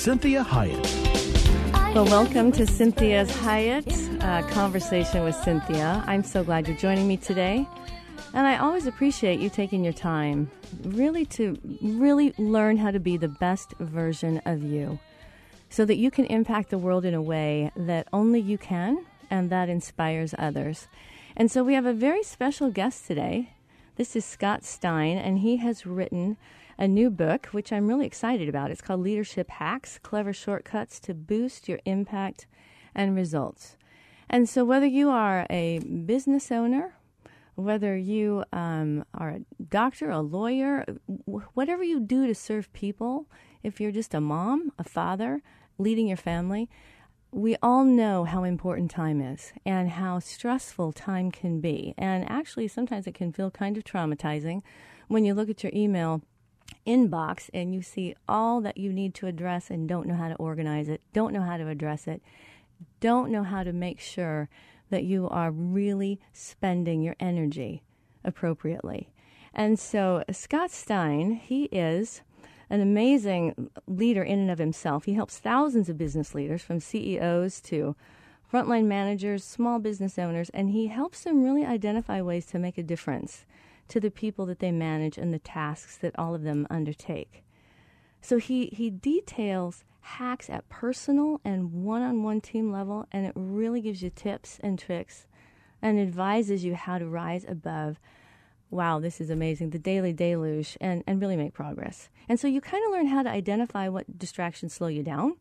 Cinthia Hiett. Well, welcome to Cinthia's Hiett uh, conversation with Cinthia. I'm so glad you're joining me today. And I always appreciate you taking your time really to really learn how to be the best version of you so that you can impact the world in a way that only you can and that inspires others. And so we have a very special guest today. This is Scott Stein, and he has written a new book, which I'm really excited about. It's called Leadership Hacks Clever Shortcuts to Boost Your Impact and Results. And so, whether you are a business owner, whether you um, are a doctor, a lawyer, whatever you do to serve people, if you're just a mom, a father, leading your family, we all know how important time is and how stressful time can be. And actually, sometimes it can feel kind of traumatizing when you look at your email inbox and you see all that you need to address and don't know how to organize it, don't know how to address it, don't know how to make sure that you are really spending your energy appropriately. And so, Scott Stein, he is an amazing leader in and of himself. He helps thousands of business leaders, from CEOs to frontline managers, small business owners, and he helps them really identify ways to make a difference to the people that they manage and the tasks that all of them undertake. So he, he details hacks at personal and one on one team level, and it really gives you tips and tricks and advises you how to rise above. Wow, this is amazing. The daily deluge and, and really make progress. And so you kind of learn how to identify what distractions slow you down.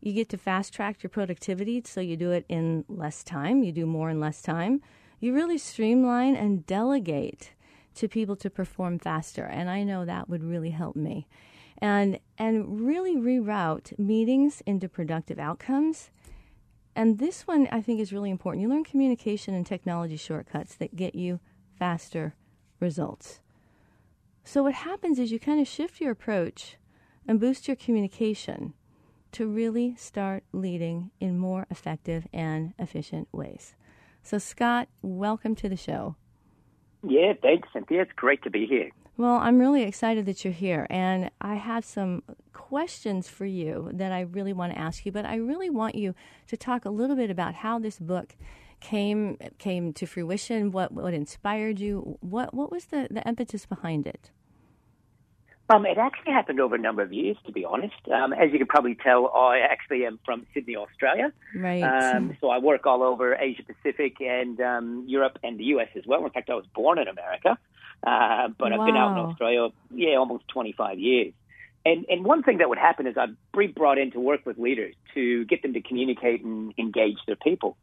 You get to fast track your productivity so you do it in less time, you do more in less time. You really streamline and delegate to people to perform faster. And I know that would really help me. And, and really reroute meetings into productive outcomes. And this one I think is really important. You learn communication and technology shortcuts that get you faster results. So, what happens is you kind of shift your approach and boost your communication to really start leading in more effective and efficient ways. So, Scott, welcome to the show. Yeah, thanks, Cinthia. It's great to be here. Well, I'm really excited that you're here, and I have some questions for you that I really want to ask you. But I really want you to talk a little bit about how this book came came to fruition. What what inspired you? What what was the, the impetus behind it? Um, it actually happened over a number of years, to be honest. Um, as you can probably tell, I actually am from Sydney, Australia. Right. Um, so I work all over Asia Pacific and um, Europe and the US as well. In fact, I was born in America, uh, but wow. I've been out in Australia, yeah, almost 25 years. And, and one thing that would happen is I'd be brought in to work with leaders to get them to communicate and engage their people.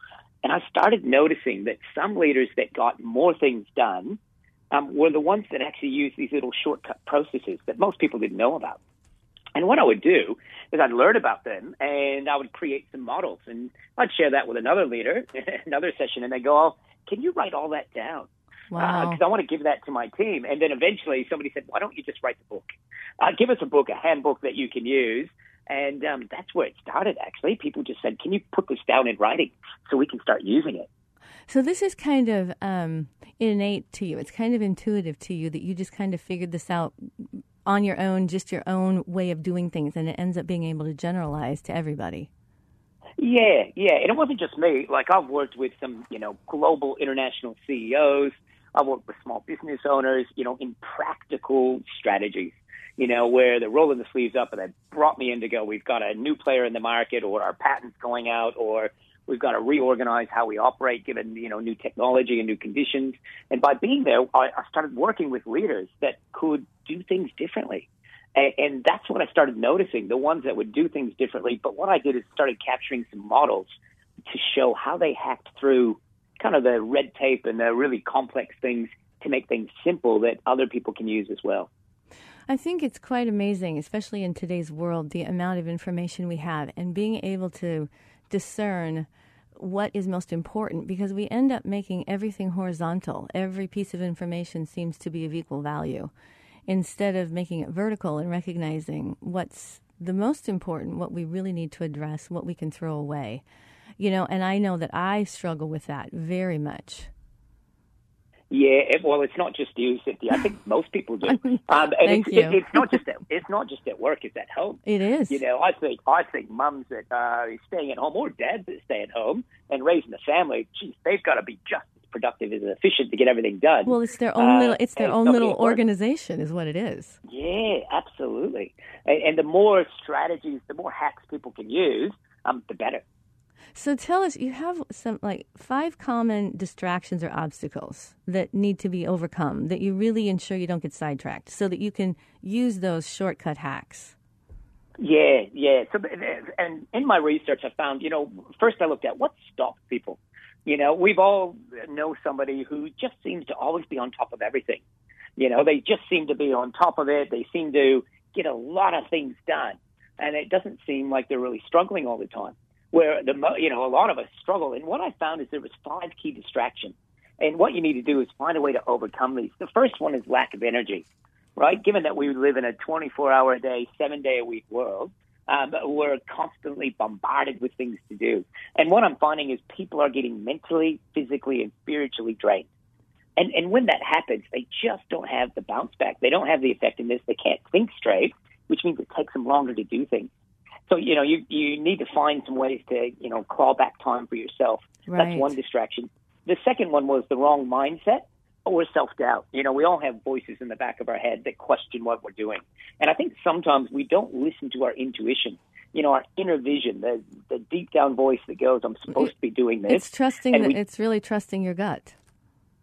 And I started noticing that some leaders that got more things done um, were the ones that actually used these little shortcut processes that most people didn't know about. And what I would do is I'd learn about them and I would create some models and I'd share that with another leader, another session, and they go, oh, can you write all that down? Wow. Because uh, I want to give that to my team. And then eventually somebody said, why don't you just write the book? Uh, give us a book, a handbook that you can use. And um, that's where it started, actually. People just said, can you put this down in writing so we can start using it? So this is kind of um, innate to you. It's kind of intuitive to you that you just kind of figured this out on your own, just your own way of doing things, and it ends up being able to generalize to everybody. Yeah, yeah, and it wasn't just me. Like I've worked with some, you know, global international CEOs. I've worked with small business owners, you know, in practical strategies, you know, where they're rolling the sleeves up and they brought me in to go, we've got a new player in the market or our patent's going out or we've got to reorganize how we operate given, you know, new technology and new conditions. And by being there, I, I started working with leaders that could do things differently. And, and that's when I started noticing, the ones that would do things differently. But what I did is started capturing some models to show how they hacked through kind of the red tape and the really complex things to make things simple that other people can use as well. I think it's quite amazing, especially in today's world, the amount of information we have and being able to discern what is most important because we end up making everything horizontal. Every piece of information seems to be of equal value instead of making it vertical and recognizing what's the most important, what we really need to address, what we can throw away. You know, and I know that I struggle with that very much. Yeah, it, well, it's not just you, Cinthia. I think most people do. Um, and Thank it's, you. It, it's not just at, it's not just at work; it's at home. It is. You know, I think I think mums that are staying at home or dads that stay at home and raising a family, geez, they've got to be just as productive as efficient to get everything done. Well, it's their own uh, little it's their own little organization, is what it is. Yeah, absolutely. And, and the more strategies, the more hacks people can use, um, the better. So tell us, you have some like five common distractions or obstacles that need to be overcome that you really ensure you don't get sidetracked so that you can use those shortcut hacks. Yeah, yeah. So, and in my research, I found, you know, first I looked at what stops people. You know, we've all know somebody who just seems to always be on top of everything. You know, they just seem to be on top of it. They seem to get a lot of things done, and it doesn't seem like they're really struggling all the time where the you know a lot of us struggle. And what I found is there was five key distractions. And what you need to do is find a way to overcome these. The first one is lack of energy, right? Given that we live in a 24 hour a day, seven day a week world, um, we're constantly bombarded with things to do. And what I'm finding is people are getting mentally, physically, and spiritually drained. And, and when that happens, they just don't have the bounce back. They don't have the effectiveness. They can't think straight, which means it takes them longer to do things. So you know you you need to find some ways to you know claw back time for yourself. Right. That's one distraction. The second one was the wrong mindset or self doubt. You know, we all have voices in the back of our head that question what we're doing, and I think sometimes we don't listen to our intuition. You know, our inner vision, the the deep down voice that goes, "I'm supposed to be doing this." It's trusting. We, it's really trusting your gut.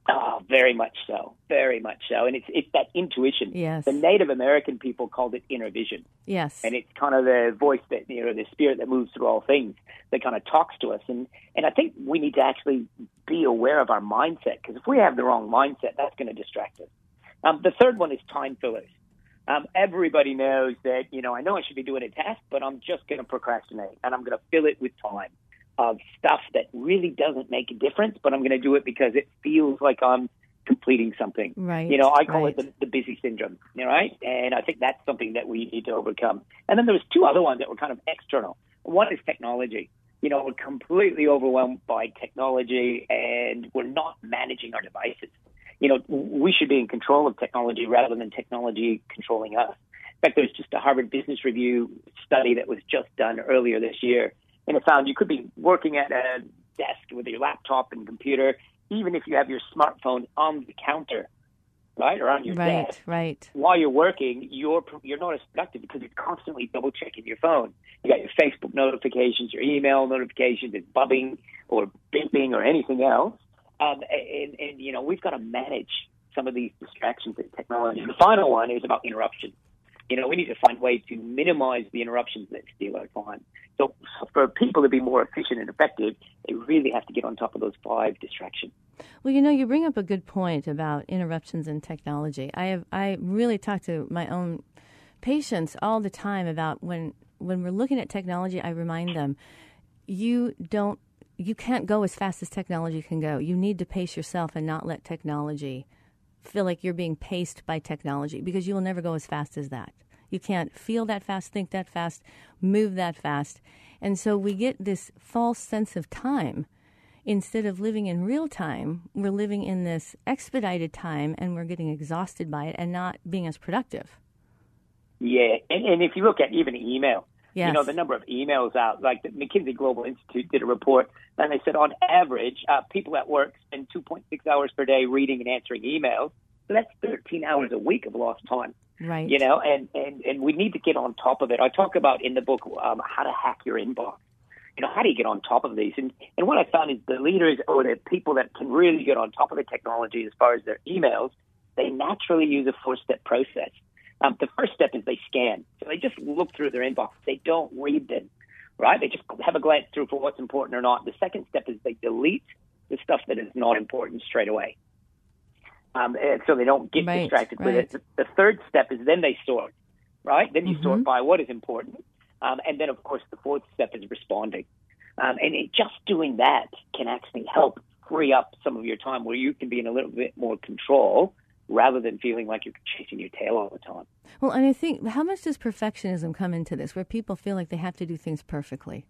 Oh, very much so, very much so, and it's it's that intuition. Yes. The Native American people called it inner vision. Yes. And it's kind of the voice that you know, the spirit that moves through all things that kind of talks to us, and and I think we need to actually be aware of our mindset because if we have the wrong mindset, that's going to distract us. Um, the third one is time fillers. Um, everybody knows that you know I know I should be doing a task, but I'm just going to procrastinate and I'm going to fill it with time of stuff that really doesn't make a difference, but I'm going to do it because it feels like I'm completing something. Right. You know, I call right. it the, the busy syndrome. You know, right? And I think that's something that we need to overcome. And then there was two other ones that were kind of external. One is technology. You know, we're completely overwhelmed by technology and we're not managing our devices. You know, we should be in control of technology rather than technology controlling us. In fact, there's just a Harvard Business Review study that was just done earlier this year and it found you could be working at a desk with your laptop and computer, even if you have your smartphone on the counter, right, or on your right, desk. Right, While you're working, you're you're not as productive because you're constantly double checking your phone. You got your Facebook notifications, your email notifications, it's bubbing or beeping or anything else. Um, and, and you know we've got to manage some of these distractions in technology. The final one is about interruptions you know, we need to find ways to minimize the interruptions that steal our time. So for people to be more efficient and effective, they really have to get on top of those five distractions. Well, you know, you bring up a good point about interruptions in technology. I have I really talk to my own patients all the time about when when we're looking at technology, I remind them you don't you can't go as fast as technology can go. You need to pace yourself and not let technology feel like you're being paced by technology because you will never go as fast as that. You can't feel that fast, think that fast, move that fast. And so we get this false sense of time. Instead of living in real time, we're living in this expedited time and we're getting exhausted by it and not being as productive. Yeah. And, and if you look at even email, Yes. You know, the number of emails out, like the McKinsey Global Institute did a report, and they said on average, uh, people at work spend 2.6 hours per day reading and answering emails. So that's 13 hours a week of lost time. Right. You know, and, and, and we need to get on top of it. I talk about in the book um, how to hack your inbox. You know, how do you get on top of these? And, and what I found is the leaders or the people that can really get on top of the technology as far as their emails, they naturally use a four step process. Um, the first step is they scan. So they just look through their inbox. They don't read them, right? They just have a glance through for what's important or not. The second step is they delete the stuff that is not important straight away. Um, and so they don't get Right, distracted with right. it. The, third step is then they sort, right? Then you Mhm. sort by what is important. Um, and then, of course, the fourth step is responding. Um, and it, just doing that can actually help free up some of your time where you can be in a little bit more control rather than feeling like you're chasing your tail all the time. Well, and I think how much does perfectionism come into this, where people feel like they have to do things perfectly?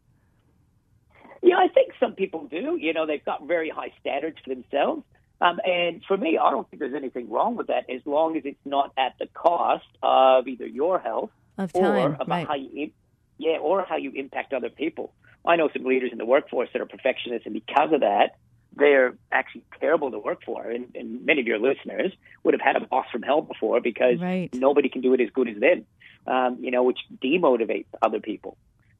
Yeah, I think some people do. You know, they've got very high standards for themselves. Um, and for me, I don't think there's anything wrong with that as long as it's not at the cost of either your health Of or about right. how you, yeah, or how you impact other people. I know some leaders in the workforce that are perfectionists, and because of that, they're actually terrible to work for. And, and many of your listeners would have had a boss from hell before because Right. nobody can do it as good as them, um, you know, which demotivates other people.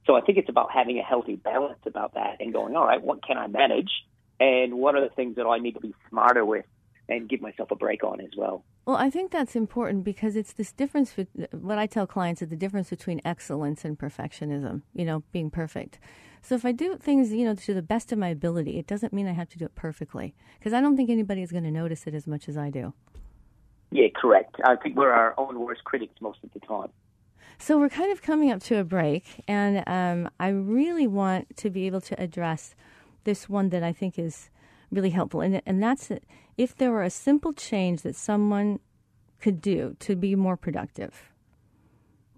So I think it's about having a healthy balance about that and going, all right, what can I manage? And what are the things that I need to be smarter with and give myself a break on as well? Well, I think that's important because it's this difference. What I tell clients is the difference between excellence and perfectionism. You know, being perfect. So if I do things, you know, to the best of my ability, it doesn't mean I have to do it perfectly because I don't think anybody is going to notice it as much as I do. Yeah, correct. I think we're our own worst critics most of the time. So we're kind of coming up to a break, and um, I really want to be able to address this one that I think is really helpful, and and that's that if there were a simple change that someone could do to be more productive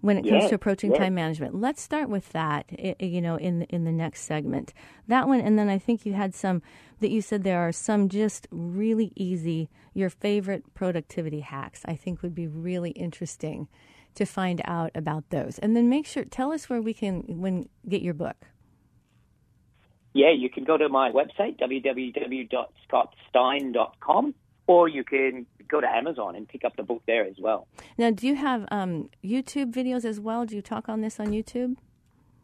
when it comes Yeah, to approaching time management. Let's start with that. i- i- You know, in in the next segment, that one, and then I think you had some that you said there are some just really easy, your favorite productivity hacks. I think would be really interesting to find out about those, and then make sure tell us where we can when get your book. Yeah, you can go to my website, www.scottstein.com, or you can go to Amazon and pick up the book there as well. Now, do you have um, YouTube videos as well? Do you talk on this on YouTube?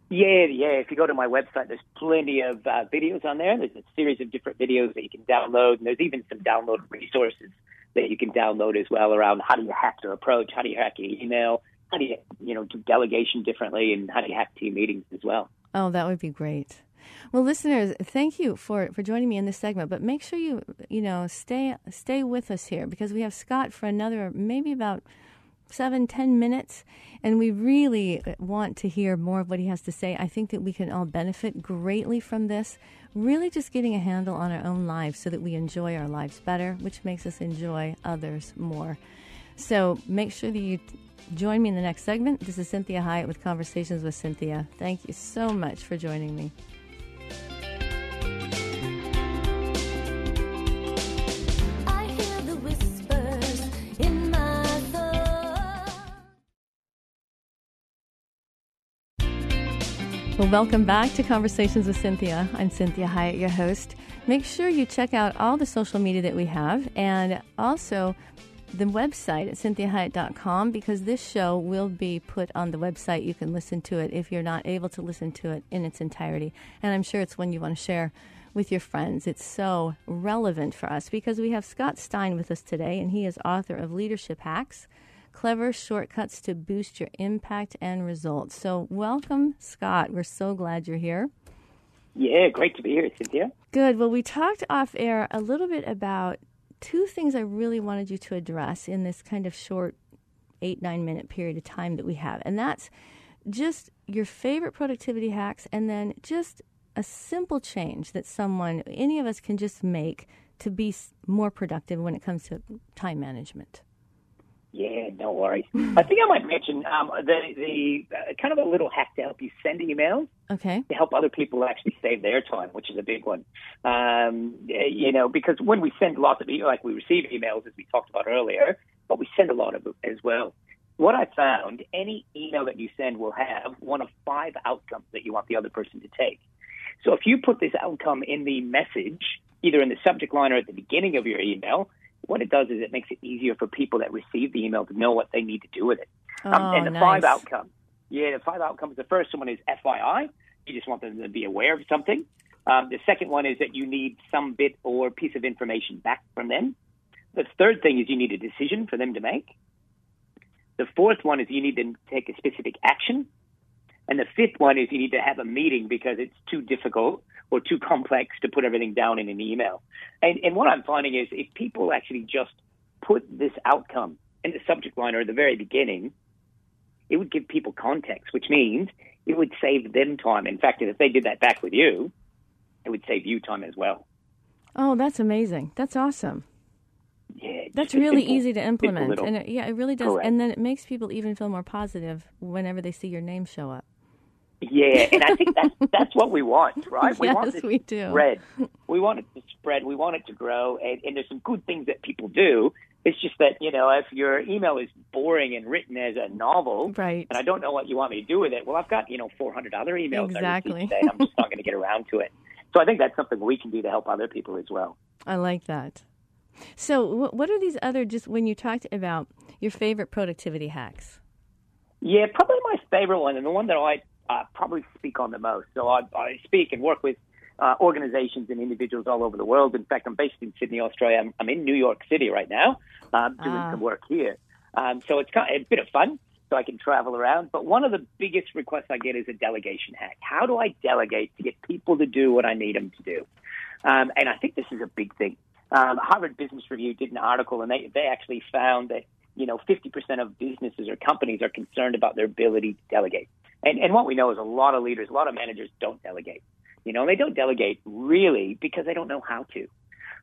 Yeah, yeah. If you go to my website, there's plenty of uh, videos on there. There's a series of different videos that you can download, and there's even some download resources that you can download as well around how do you hack your approach, how do you hack your email, how do you you know do delegation differently, and how do you hack team meetings as well. Oh, that would be great. Well, listeners, thank you for, for joining me in this segment. But make sure you you know stay stay with us here because we have Scott for another maybe about seven ten minutes, and we really want to hear more of what he has to say. I think that we can all benefit greatly from this. Really, just getting a handle on our own lives so that we enjoy our lives better, which makes us enjoy others more. So make sure that you join me in the next segment. This is Cinthia Hiett with Conversations with Cinthia. Thank you so much for joining me. Well, welcome back to Conversations with Cinthia. I'm Cinthia Hiett, your host. Make sure you check out all the social media that we have and also the website at cinthiahiett.com because this show will be put on the website. You can listen to it if you're not able to listen to it in its entirety. And I'm sure it's one you want to share with your friends. It's so relevant for us because we have Scott Stein with us today, and he is author of Leadership Hacks Clever Shortcuts to Boost Your Impact and Results. So, welcome, Scott. We're so glad you're here. Yeah, great to be here, Cinthia. Good. Well, we talked off air a little bit about two things I really wanted you to address in this kind of short eight, nine minute period of time that we have. And that's just your favorite productivity hacks and then just a simple change that someone, any of us can just make to be more productive when it comes to time management. Yeah, no worries. I think I might mention um, the the uh, kind of a little hack to help you send emails Okay. to help other people actually save their time, which is a big one. Um, you know, because when we send lots of emails, like we receive emails, as we talked about earlier, but we send a lot of as well. what I found, any email that you send will have one of five outcomes that you want the other person to take. So if you put this outcome in the message, either in the subject line or at the beginning of your email, what it does is it makes it easier for people that receive the email to know what they need to do with it. Oh, and the nice. five outcomes, yeah, the five outcomes. The first one is FYI. You just want them to be aware of something. Um, the second one is that you need some bit or piece of information back from them. The third thing is you need a decision for them to make. The fourth one is you need them to take a specific action. And the fifth one is you need to have a meeting because it's too difficult or too complex to put everything down in an email. And, and what I'm finding is if people actually just put this outcome in the subject line or at the very beginning, it would give people context, which means it would save them time. In fact, if they did that back with you, it would save you time as well. Oh, that's amazing. That's awesome. Yeah, That's really simple- easy to implement, and it, yeah, it really does. Correct. And then it makes people even feel more positive whenever they see your name show up. Yeah, and I think that's that's what we want, right? we want Yes, this we do. spread. We want it to spread. We want it to grow, and, and there's some good things that people do. It's just that you know, if your email is boring and written as a novel, Right. and I don't know what you want me to do with it, well, I've got you know 400 other emails Exactly. today, I'm just not going to get around to it. So I think that's something we can do to help other people as well. I like that. So, what are these other just when you talked about your favorite productivity hacks? Yeah, probably my favorite one, and the one that I uh, probably speak on the most. So I, I speak and work with uh, organizations and individuals all over the world. In fact, I'm based in Sydney, Australia. I'm, I'm in New York City right now, um, doing Ah. some work here. Um, so it's kind of a bit of fun, so I can travel around. But one of the biggest requests I get is a delegation hack. How do I delegate to get people to do what I need them to do? Um, and I think this is a big thing. Um, Harvard Business Review did an article, and they, they actually found that you know 50% of businesses or companies are concerned about their ability to delegate. And, and what we know is a lot of leaders, a lot of managers don't delegate. You know, and they don't delegate really because they don't know how to.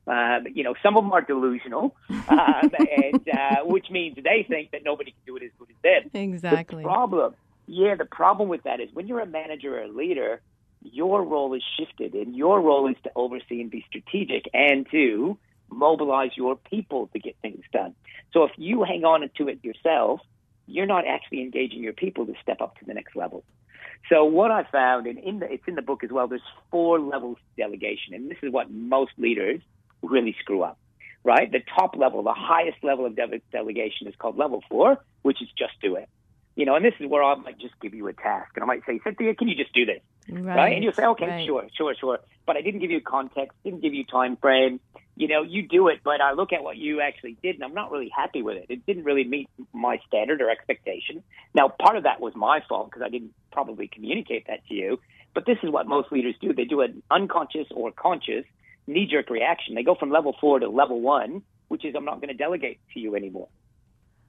Um, you know, some of them are delusional, um, and uh, which means they think that nobody can do it as good as them. Exactly. The problem, yeah, the problem with that is when you're a manager or a leader, your role is shifted, and your role is to oversee and be strategic and to mobilize your people to get things done. So if you hang on to it yourself, you're not actually engaging your people to step up to the next level. So what I found, and in the, it's in the book as well, there's four levels of delegation, and this is what most leaders really screw up. Right, the top level, the highest level of de- delegation is called level four, which is just do it. You know, and this is where I might just give you a task, and I might say, Cinthia, can you just do this? Right. And you'll say, okay, right. sure, sure, sure. But I didn't give you context, didn't give you time frame. You know, you do it, but I look at what you actually did, and I'm not really happy with it. It didn't really meet my standard or expectation. Now, part of that was my fault because I didn't probably communicate that to you. But this is what most leaders do. They do an unconscious or conscious knee jerk reaction. They go from level four to level one, which is I'm not going to delegate to you anymore.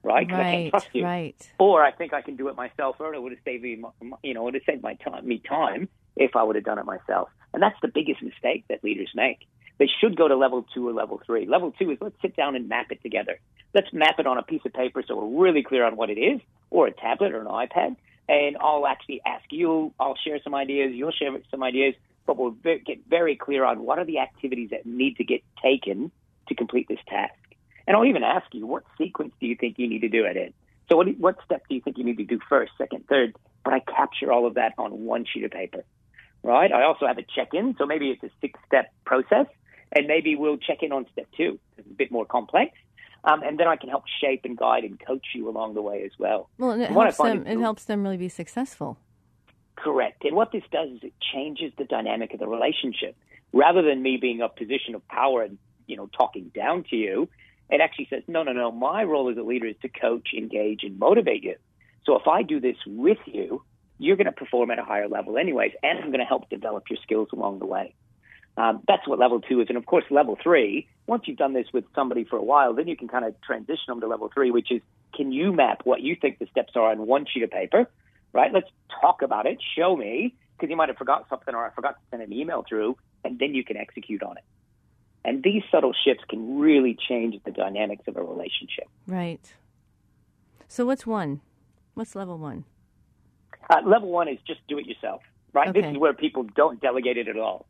Right? 'Cause I can't Right. trust you Right. or I think I can do it myself, or it would have saved me, you know, it would have saved my time, me time if I would have done it myself. And that's the biggest mistake that leaders make. They should go to level two or level three. Level two is let's sit down and map it together. Let's map it on a piece of paper so we're really clear on what it is, or a tablet or an iPad. And I'll actually ask you. I'll share some ideas. You'll share some ideas, but we'll get very clear on what are the activities that need to get taken to complete this task. And I'll even ask you, what sequence do you think you need to do it in? So what, what step do you think you need to do first, second, third? But I capture all of that on one sheet of paper, right? I also have a check-in, so maybe it's a six-step process, and maybe we'll check in on step two. It's a bit more complex. Um, and then I can help shape and guide and coach you along the way as well. Well, and it And helps them. It helps them really be successful. Correct. And what this does is it changes the dynamic of the relationship. Rather than me being a position of power and, you know, talking down to you, it actually says, no, no, no, my role as a leader is to coach, engage, and motivate you. So if I do this with you, you're going to perform at a higher level anyways, and I'm going to help develop your skills along the way. Um, that's what level two is. And of course, level three, once you've done this with somebody for a while, then you can kind of transition them to level three, which is can you map what you think the steps are on one sheet of paper, right? Let's talk about it. Show me, because you might have forgot something or I forgot to send an email through, and then you can execute on it. And these subtle shifts can really change the dynamics of a relationship. Right. So what's one? What's level one? Uh, level one is just do it yourself, right? This is where people don't delegate it at all,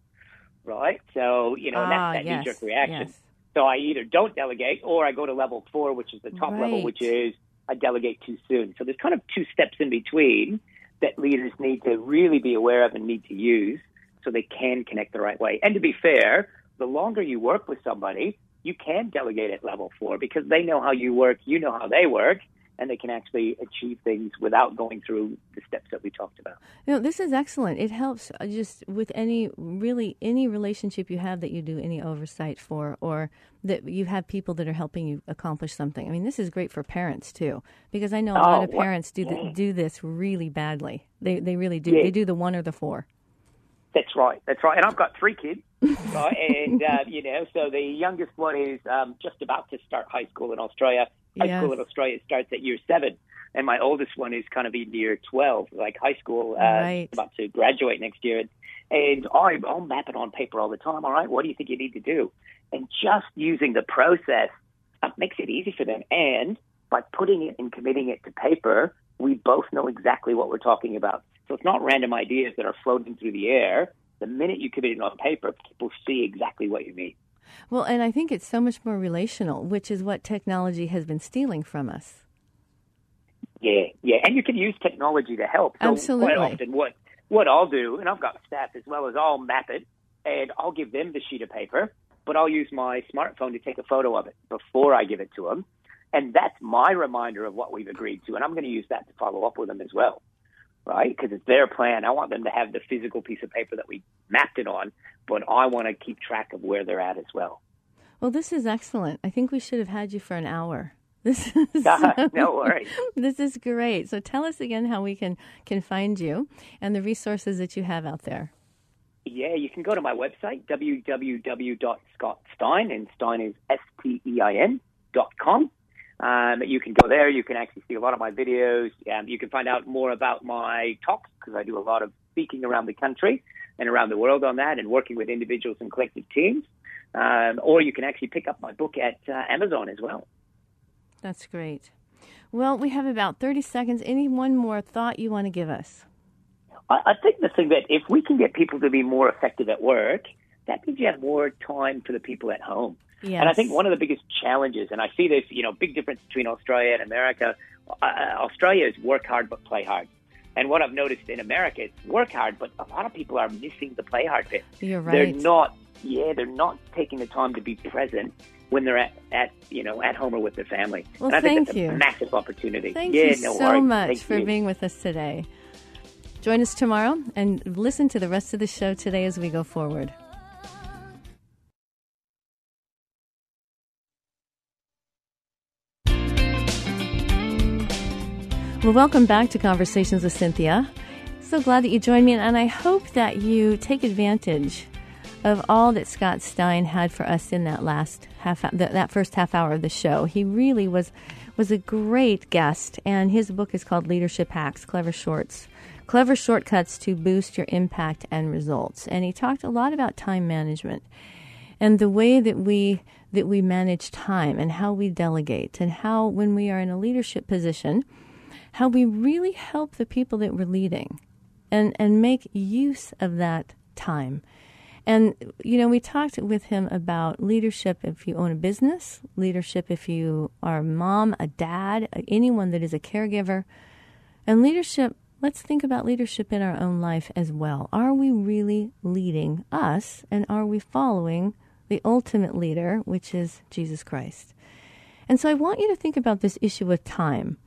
right? So, you know, ah, that's that yes. knee jerk reaction. Yes. So I either don't delegate or I go to level four, which is the top level, which is I delegate too soon. So there's kind of two steps in between that leaders need to really be aware of and need to use so they can connect the right way. And to be fair, the longer you work with somebody, you can delegate at level four because they know how you work, you know how they work, and they can actually achieve things without going through the steps that we talked about. No, this is excellent. It helps uh, just with any really any relationship you have that you do any oversight for, or that you have people that are helping you accomplish something. I mean, this is great for parents too, because I know a lot Oh, of what- parents do th- do this really badly. They they really do. Yeah. They do the one or the four. That's right. That's right. And I've got three kids, right? and uh, you know, so the youngest one is um, just about to start high school in Australia. High Yes. school in Australia starts at year seven, and my oldest one is kind of in year twelve, like high school, uh, Right. about to graduate next year. And I, I'm mapping on paper all the time. All right, what do you think you need to do? And just using the process uh, makes it easy for them. And by putting it and committing it to paper, we both know exactly what we're talking about. So it's not random ideas that are floating through the air. The minute you commit it on paper, people see exactly what you mean. Well, and I think it's so much more relational, which is what technology has been stealing from us. Yeah, yeah, and you can use technology to help. So Absolutely. Quite often, what what I'll do, and I've got staff as well, is I'll map it, and I'll give them the sheet of paper, but I'll use my smartphone to take a photo of it before I give it to them, and that's my reminder of what we've agreed to, and I'm going to use that to follow up with them as well, right? Because it's their plan. I want them to have the physical piece of paper that we mapped it on, but I want to keep track of where they're at as well. Well, this is excellent. I think we should have had you for an hour. This is no worries. this is great. So tell us again how we can can find you and the resources that you have out there. Yeah, you can go to my website, www.scottstein, and Stein is S-T-E-I-N dot com. Um, you can go there. You can actually see a lot of my videos. Um, you can find out more about my talks because I do a lot of speaking around the country and around the world on that and working with individuals and collective teams. Um, or you can actually pick up my book at uh, Amazon as well. That's great. Well, we have about 30 seconds. Any one more thought you want to give us? I, I think the thing that if we can get people to be more effective at work, that means you have more time for the people at home. Yes. And I think one of the biggest challenges, and I see this, you know, big difference between Australia and America. Uh, Australia is work hard but play hard. And what I've noticed in America, it's work hard, but a lot of people are missing the play hard bit. You're right. They're not, yeah, they're not taking the time to be present when they're at, at you know, at home or with their family. Well, and I think thank that's you. a massive opportunity. Thank yeah, you no so worries. much Thank for you. being with us today. Join us tomorrow and listen to the rest of the show today as we go forward. Well, welcome back to Conversations with Cinthia. So glad that you joined me, and I hope that you take advantage of all that Scott Stein had for us in that last half, that, first half hour of the show. He really was was a great guest, and his book is called Leadership Hacks: Clever Shorts, Clever Shortcuts to Boost Your Impact and Results. And he talked a lot about time management and the way that we that we manage time and how we delegate and how when we are in a leadership position how we really help the people that we're leading and and make use of that time. And you know we talked with him about leadership if you own a business leadership if you are a mom a dad anyone that is a caregiver. And leadership let's think about leadership in our own life as well. Are we really leading us and are we following the ultimate leader which is jesus christ? And so i want you to think about this issue of time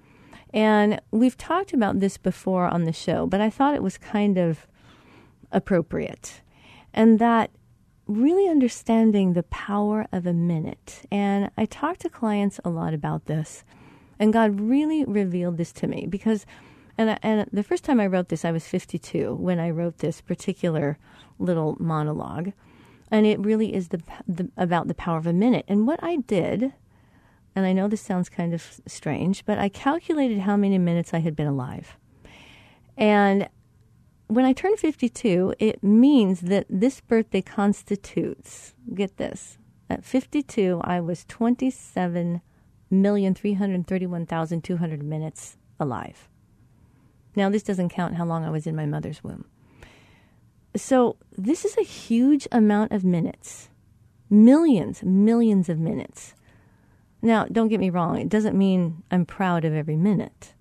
and we've talked about this before on the show, but I thought it was kind of appropriate. And that really understanding the power of a minute. And I talk to clients a lot about this. And God really revealed this to me because, and, I, and the first time I wrote this, I was 52 when I wrote this particular little monologue. And it really is the, the about the power of a minute. And what I did and I know this sounds kind of strange, but I calculated how many minutes I had been alive. And when I turned 52, it means that this birthday constitutes, get this, at 52, I was 27,331,200 minutes alive. Now, this doesn't count how long I was in my mother's womb. So, this is a huge amount of minutes, millions, millions of minutes Now, don't get me wrong, it doesn't mean I'm proud of every minute.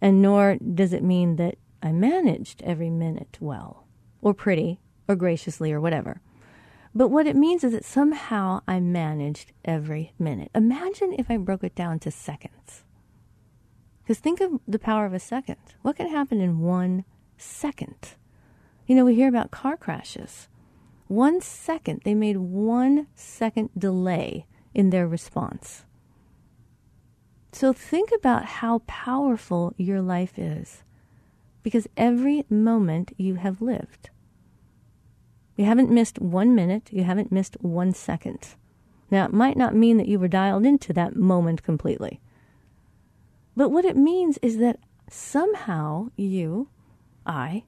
And nor does it mean that I managed every minute well, or pretty, or graciously, or whatever. But what it means is that somehow I managed every minute. Imagine if I broke it down to seconds. Because think of the power of a second. What can happen in one second? You know, we hear about car crashes. One second, they made one second delay in their response. So think about how powerful your life is because every moment you have lived. You haven't missed one minute, you haven't missed one second. Now, it might not mean that you were dialed into that moment completely. But what it means is that somehow you, I,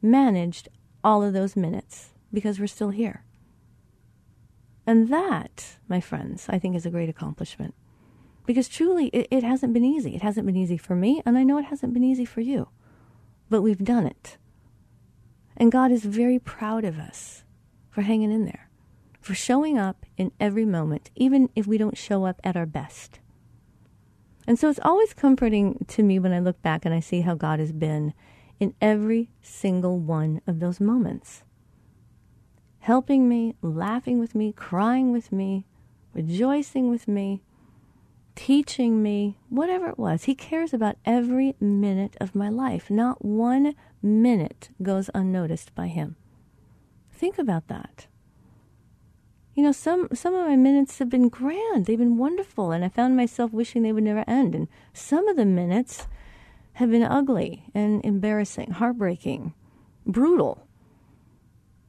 managed all of those minutes because we're still here. And that, my friends, I think is a great accomplishment. Because truly, it, it, hasn't been easy. It hasn't been easy for me, and I know it hasn't been easy for you. But we've done it. And God is very proud of us for hanging in there, for showing up in every moment, even if we don't show up at our best. And so it's always comforting to me when I look back and I see how God has been in every single one of those moments helping me, laughing with me, crying with me, rejoicing with me, teaching me, whatever it was. He cares about every minute of my life. Not one minute goes unnoticed by him. Think about that. You know, some, some of my minutes have been grand. They've been wonderful, and I found myself wishing they would never end. And some of the minutes have been ugly and embarrassing, heartbreaking, brutal.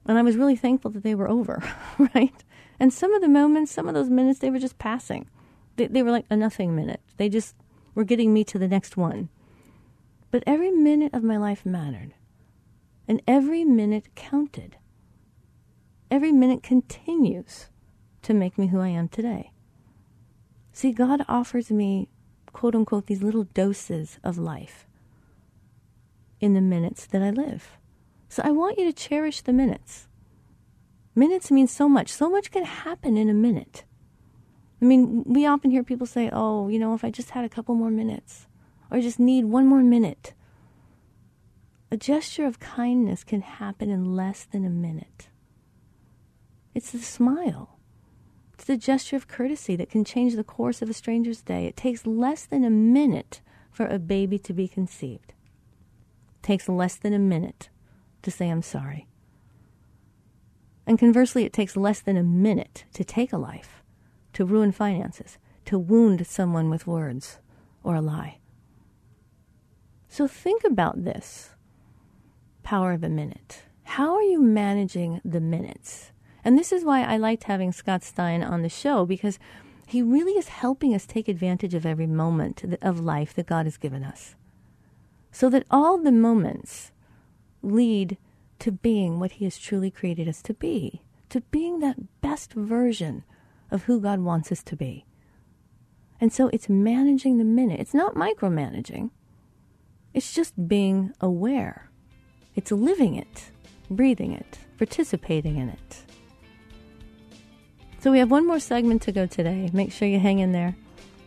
And I was really thankful that they were over, right? And some of the moments, some of those minutes, they were just passing. They, they were like a nothing minute. They just were getting me to the next one. But every minute of my life mattered. And every minute counted. Every minute continues to make me who I am today. See, God offers me, quote unquote, these little doses of life in the minutes that I live. So I want you to cherish the minutes. Minutes mean so much. So much can happen in a minute. I mean, we often hear people say, oh, you know, if I just had a couple more minutes, or just need one more minute. A gesture of kindness can happen in less than a minute. It's the smile. It's the gesture of courtesy that can change the course of a stranger's day. It takes less than a minute for a baby to be conceived. It takes less than a minute to say I'm sorry. And conversely, it takes less than a minute to take a life, to ruin finances, to wound someone with words or a lie. So think about this power of a minute. How are you managing the minutes? And this is why I liked having Scott Stein on the show because he really is helping us take advantage of every moment of life that God has given us. So that all the moments lead to being what He has truly created us to be, to being that best version of who God wants us to be. And so it's managing the minute. It's not micromanaging, it's just being aware. It's living it, breathing it, participating in it. So we have one more segment to go today. Make sure you hang in there.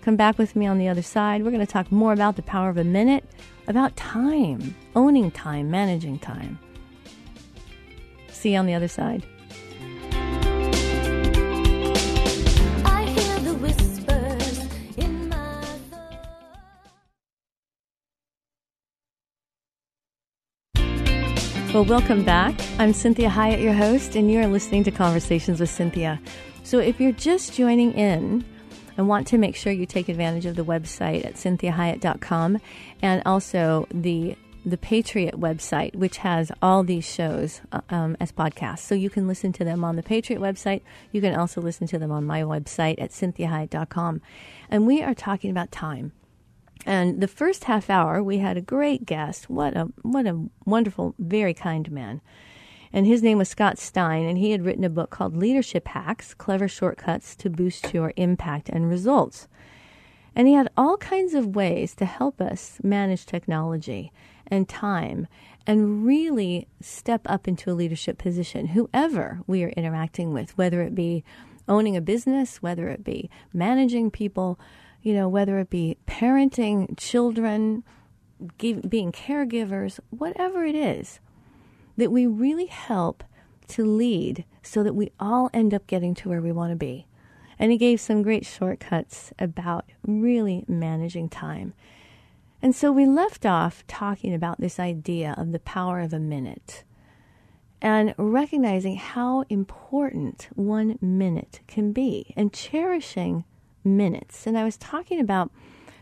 Come back with me on the other side. We're going to talk more about the power of a minute, about time, owning time, managing time. See you on the other side. I hear the whispers in my thoughts. Well, welcome back. I'm Cinthia Hiett, your host, and you're listening to Conversations with Cinthia. So if you're just joining in, I want to make sure you take advantage of the website at cinthiahiett.com and also the the Patriot website, which has all these shows uh, um, as podcasts. So you can listen to them on the Patriot website. You can also listen to them on my website at cinthiahiett.com. And we are talking about time. And the first half hour, we had a great guest. What a what a wonderful, very kind man. And his name was Scott Stein, and he had written a book called Leadership Hacks: Clever Shortcuts to Boost Your Impact and Results. And he had all kinds of ways to help us manage technology and time and really step up into a leadership position, whoever we are interacting with, whether it be owning a business, whether it be managing people, you know, whether it be parenting children, give, being caregivers, whatever it is, that we really help to lead so that we all end up getting to where we want to be. And he gave some great shortcuts about really managing time. And so we left off talking about this idea of the power of a minute and recognizing how important one minute can be and cherishing minutes. And I was talking about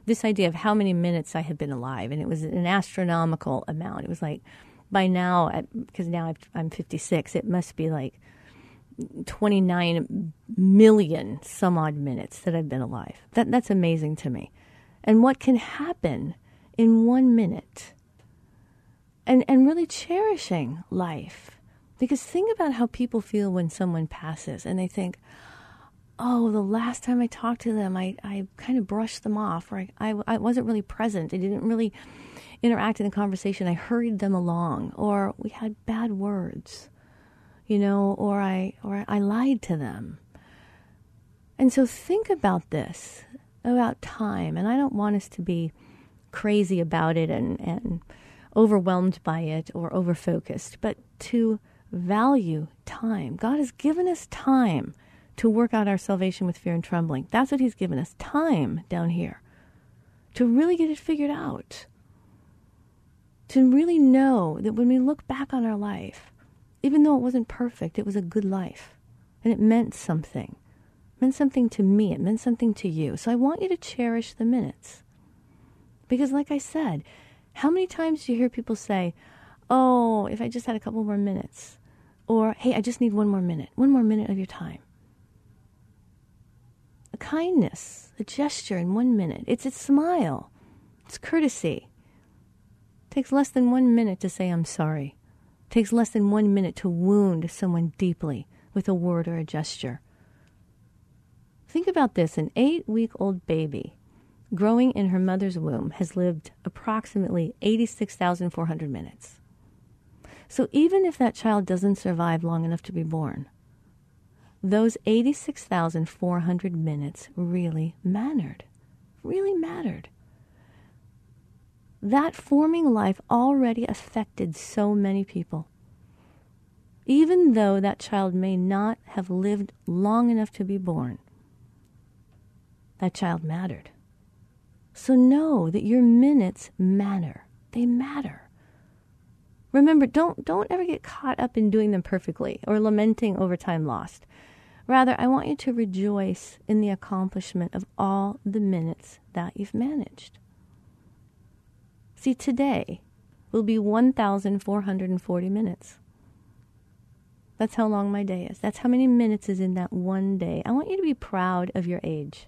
this idea of how many minutes I had been alive, and it was an astronomical amount. It was like, by now, because now I'm 56, it must be like 29 million some odd minutes that I've been alive. That, that's amazing to me. And what can happen in one minute? And, and really cherishing life. Because think about how people feel when someone passes and they think, oh, the last time I talked to them, I, I kind of brushed them off, or I, I, I wasn't really present. I didn't really interact in the conversation. I hurried them along, or we had bad words, you know, or I, or I lied to them. And so think about this, about time. And I don't want us to be crazy about it and, and overwhelmed by it or overfocused, but to value time. God has given us time to work out our salvation with fear and trembling. That's what He's given us time down here to really get it figured out. To really know that when we look back on our life, even though it wasn't perfect, it was a good life and it meant something. It meant something to me, it meant something to you. So I want you to cherish the minutes. Because, like I said, how many times do you hear people say, Oh, if I just had a couple more minutes? Or, Hey, I just need one more minute, one more minute of your time a kindness, a gesture in one minute. It's a smile. It's courtesy. Takes less than one minute to say I'm sorry. Takes less than one minute to wound someone deeply with a word or a gesture. Think about this an eight week old baby growing in her mother's womb has lived approximately 86,400 minutes. So even if that child doesn't survive long enough to be born, those 86,400 minutes really mattered. Really mattered. That forming life already affected so many people. Even though that child may not have lived long enough to be born, that child mattered. So know that your minutes matter. They matter. Remember, don't, don't ever get caught up in doing them perfectly or lamenting over time lost. Rather, I want you to rejoice in the accomplishment of all the minutes that you've managed. See, today will be 1,440 minutes. That's how long my day is. That's how many minutes is in that one day. I want you to be proud of your age.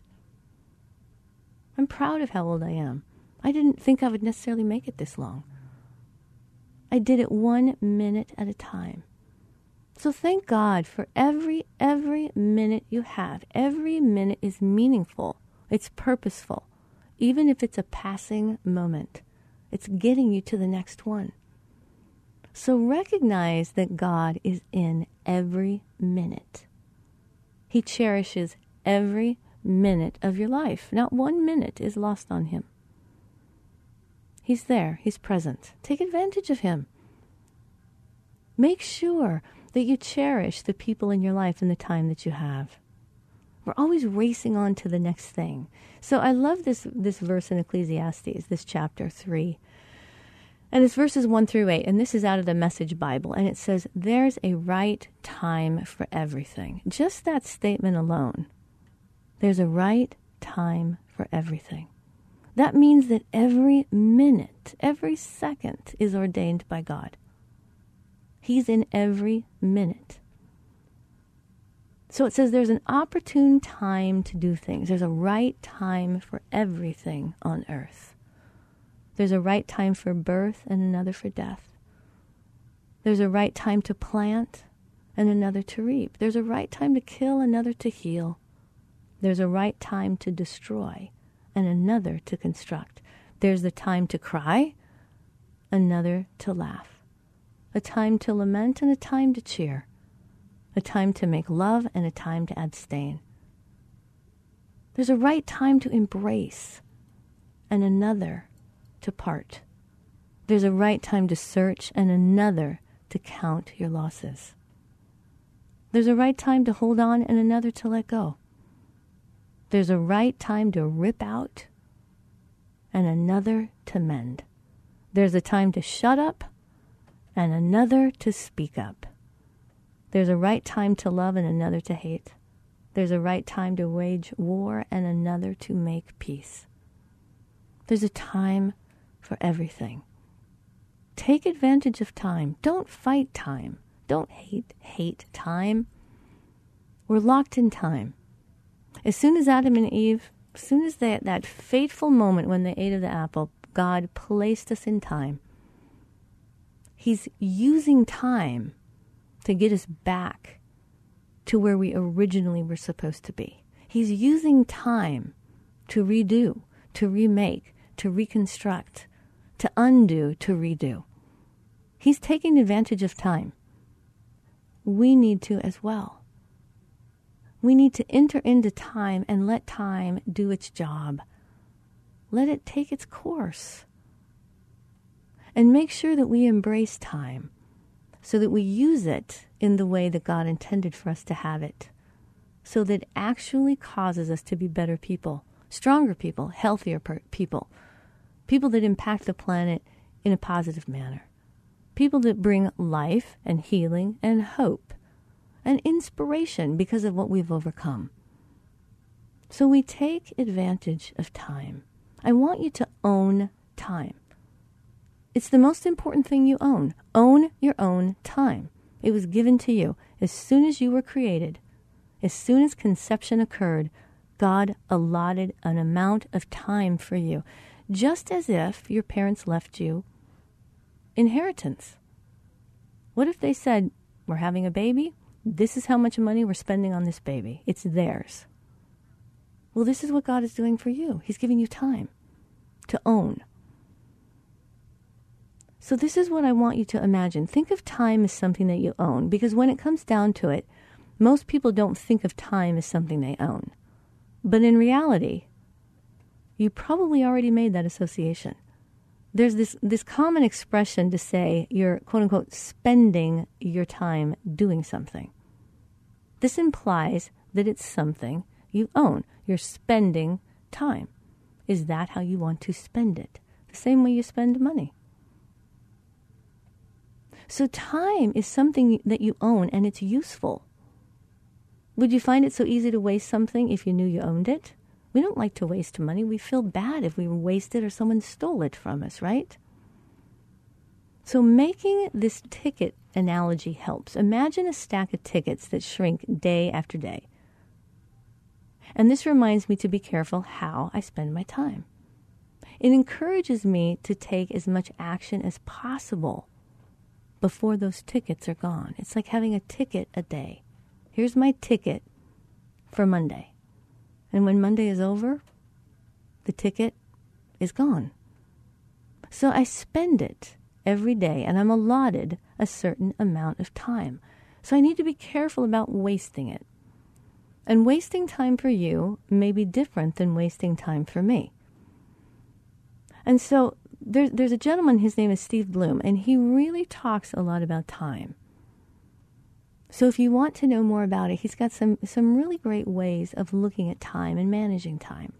I'm proud of how old I am. I didn't think I would necessarily make it this long. I did it one minute at a time. So thank God for every every minute you have. Every minute is meaningful. It's purposeful. Even if it's a passing moment. It's getting you to the next one. So recognize that God is in every minute. He cherishes every minute of your life. Not one minute is lost on him. He's there. He's present. Take advantage of him. Make sure that you cherish the people in your life and the time that you have. We're always racing on to the next thing. So I love this this verse in Ecclesiastes, this chapter 3. And it's verses 1 through 8, and this is out of the Message Bible, and it says, There's a right time for everything. Just that statement alone. There's a right time for everything. That means that every minute, every second is ordained by God. He's in every minute. So it says there's an opportune time to do things. There's a right time for everything on earth. There's a right time for birth and another for death. There's a right time to plant and another to reap. There's a right time to kill, another to heal. There's a right time to destroy and another to construct. There's the time to cry, another to laugh a time to lament and a time to cheer, a time to make love, and a time to abstain. There's a right time to embrace and another to part. There's a right time to search and another to count your losses. There's a right time to hold on and another to let go. There's a right time to rip out and another to mend. There's a time to shut up and another to speak up. There's a right time to love and another to hate. There's a right time to wage war and another to make peace. There's a time for everything. Take advantage of time. Don't fight time. Don't hate hate time. We're locked in time. As soon as Adam and Eve, as soon as they, that fateful moment when they ate of the apple, God placed us in time. He's using time to get us back to where we originally were supposed to be. He's using time to redo, to remake, to reconstruct, to undo, to redo. He's taking advantage of time. We need to as well. We need to enter into time and let time do its job. Let it take its course. And make sure that we embrace time so that we use it in the way that God intended for us to have it. So that it actually causes us to be better people, stronger people, healthier per- people, people that impact the planet in a positive manner, people that bring life and healing and hope and inspiration because of what we've overcome. So we take advantage of time. I want you to own time. It's the most important thing you own. Own your own time. It was given to you as soon as you were created. As soon as conception occurred, God allotted an amount of time for you, just as if your parents left you inheritance. What if they said, We're having a baby? This is how much money we're spending on this baby. It's theirs. Well, this is what God is doing for you. He's giving you time to own. So, this is what I want you to imagine. Think of time as something that you own, because when it comes down to it, most people don't think of time as something they own. But in reality, you probably already made that association. There's this, this common expression to say you're, quote unquote, spending your time doing something. This implies that it's something you own. You're spending time. Is that how you want to spend it? The same way you spend money. So, time is something that you own and it's useful. Would you find it so easy to waste something if you knew you owned it? We don't like to waste money. We feel bad if we waste it or someone stole it from us, right? So, making this ticket analogy helps. Imagine a stack of tickets that shrink day after day. And this reminds me to be careful how I spend my time. It encourages me to take as much action as possible before those tickets are gone. It's like having a ticket a day. Here's my ticket for Monday. And when Monday is over, the ticket is gone. So I spend it every day and I'm allotted a certain amount of time. So I need to be careful about wasting it. And wasting time for you may be different than wasting time for me. And so there, there's a gentleman, his name is Steve Bloom, and he really talks a lot about time. So if you want to know more about it, he's got some, some really great ways of looking at time and managing time.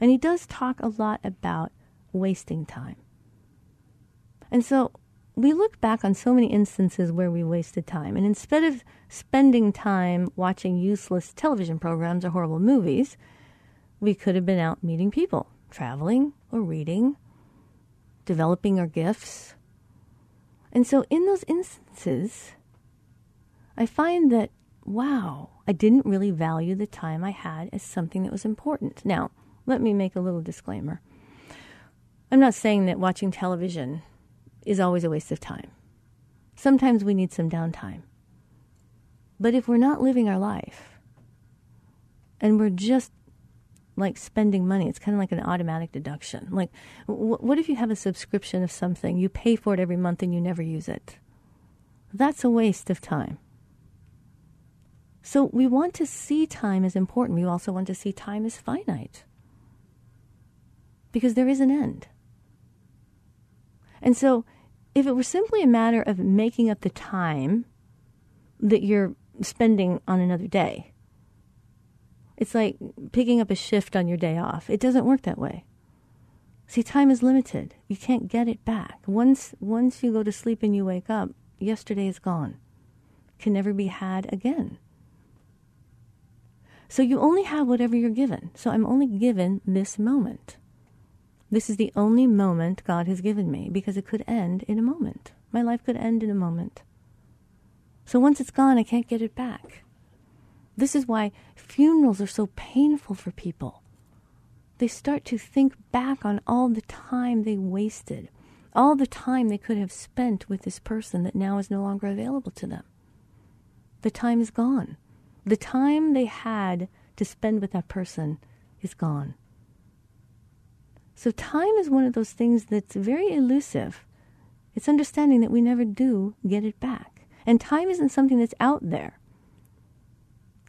And he does talk a lot about wasting time. And so we look back on so many instances where we wasted time. And instead of spending time watching useless television programs or horrible movies, we could have been out meeting people, traveling or reading developing our gifts. And so, in those instances, I find that, wow, I didn't really value the time I had as something that was important. Now, let me make a little disclaimer. I'm not saying that watching television is always a waste of time. Sometimes we need some downtime. But if we're not living our life and we're just like spending money. It's kind of like an automatic deduction. Like, wh- what if you have a subscription of something, you pay for it every month and you never use it? That's a waste of time. So we want to see time as important. We also want to see time as finite because there is an end. And so if it were simply a matter of making up the time that you're spending on another day, it's like picking up a shift on your day off. It doesn't work that way. See, time is limited. You can't get it back. Once once you go to sleep and you wake up, yesterday is gone. Can never be had again. So you only have whatever you're given. So I'm only given this moment. This is the only moment God has given me because it could end in a moment. My life could end in a moment. So once it's gone, I can't get it back. This is why funerals are so painful for people. They start to think back on all the time they wasted, all the time they could have spent with this person that now is no longer available to them. The time is gone. The time they had to spend with that person is gone. So, time is one of those things that's very elusive. It's understanding that we never do get it back. And time isn't something that's out there.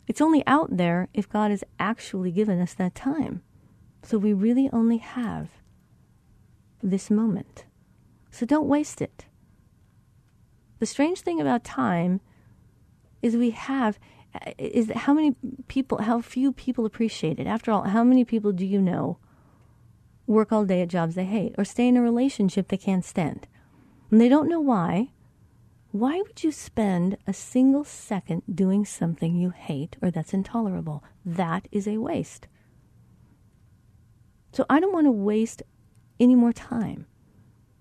It's only out there if God has actually given us that time. So, we really only have this moment. So, don't waste it. The strange thing about time is we have is how many people how few people appreciate it after all how many people do you know work all day at jobs they hate or stay in a relationship they can't stand and they don't know why why would you spend a single second doing something you hate or that's intolerable? That is a waste. So i don't want to waste any more time.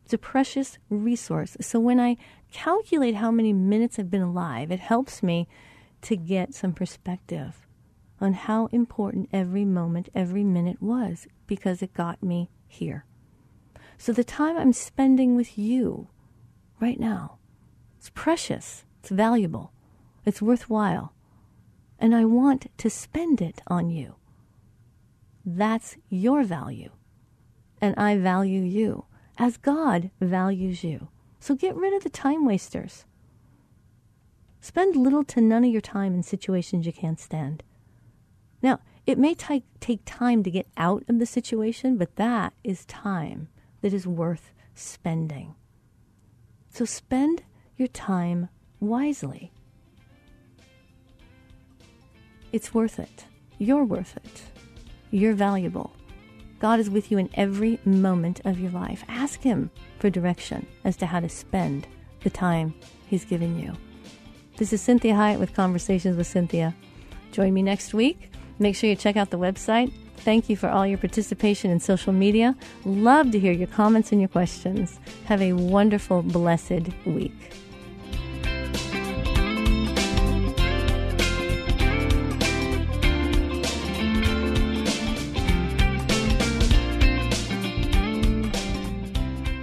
It's a precious resource. So when i calculate how many minutes i've been alive it helps me to get some perspective on how important every moment, every minute was because it got me here. So the time I'm spending with you right now, it's precious, it's valuable, it's worthwhile, and I want to spend it on you. That's your value, and I value you as God values you. So get rid of the time wasters. Spend little to none of your time in situations you can't stand. Now, it may t- take time to get out of the situation, but that is time that is worth spending. So spend your time wisely. It's worth it. You're worth it. You're valuable. God is with you in every moment of your life. Ask Him for direction as to how to spend the time He's given you. This is Cinthia Hiett with Conversations with Cinthia. Join me next week. Make sure you check out the website. Thank you for all your participation in social media. Love to hear your comments and your questions. Have a wonderful, blessed week.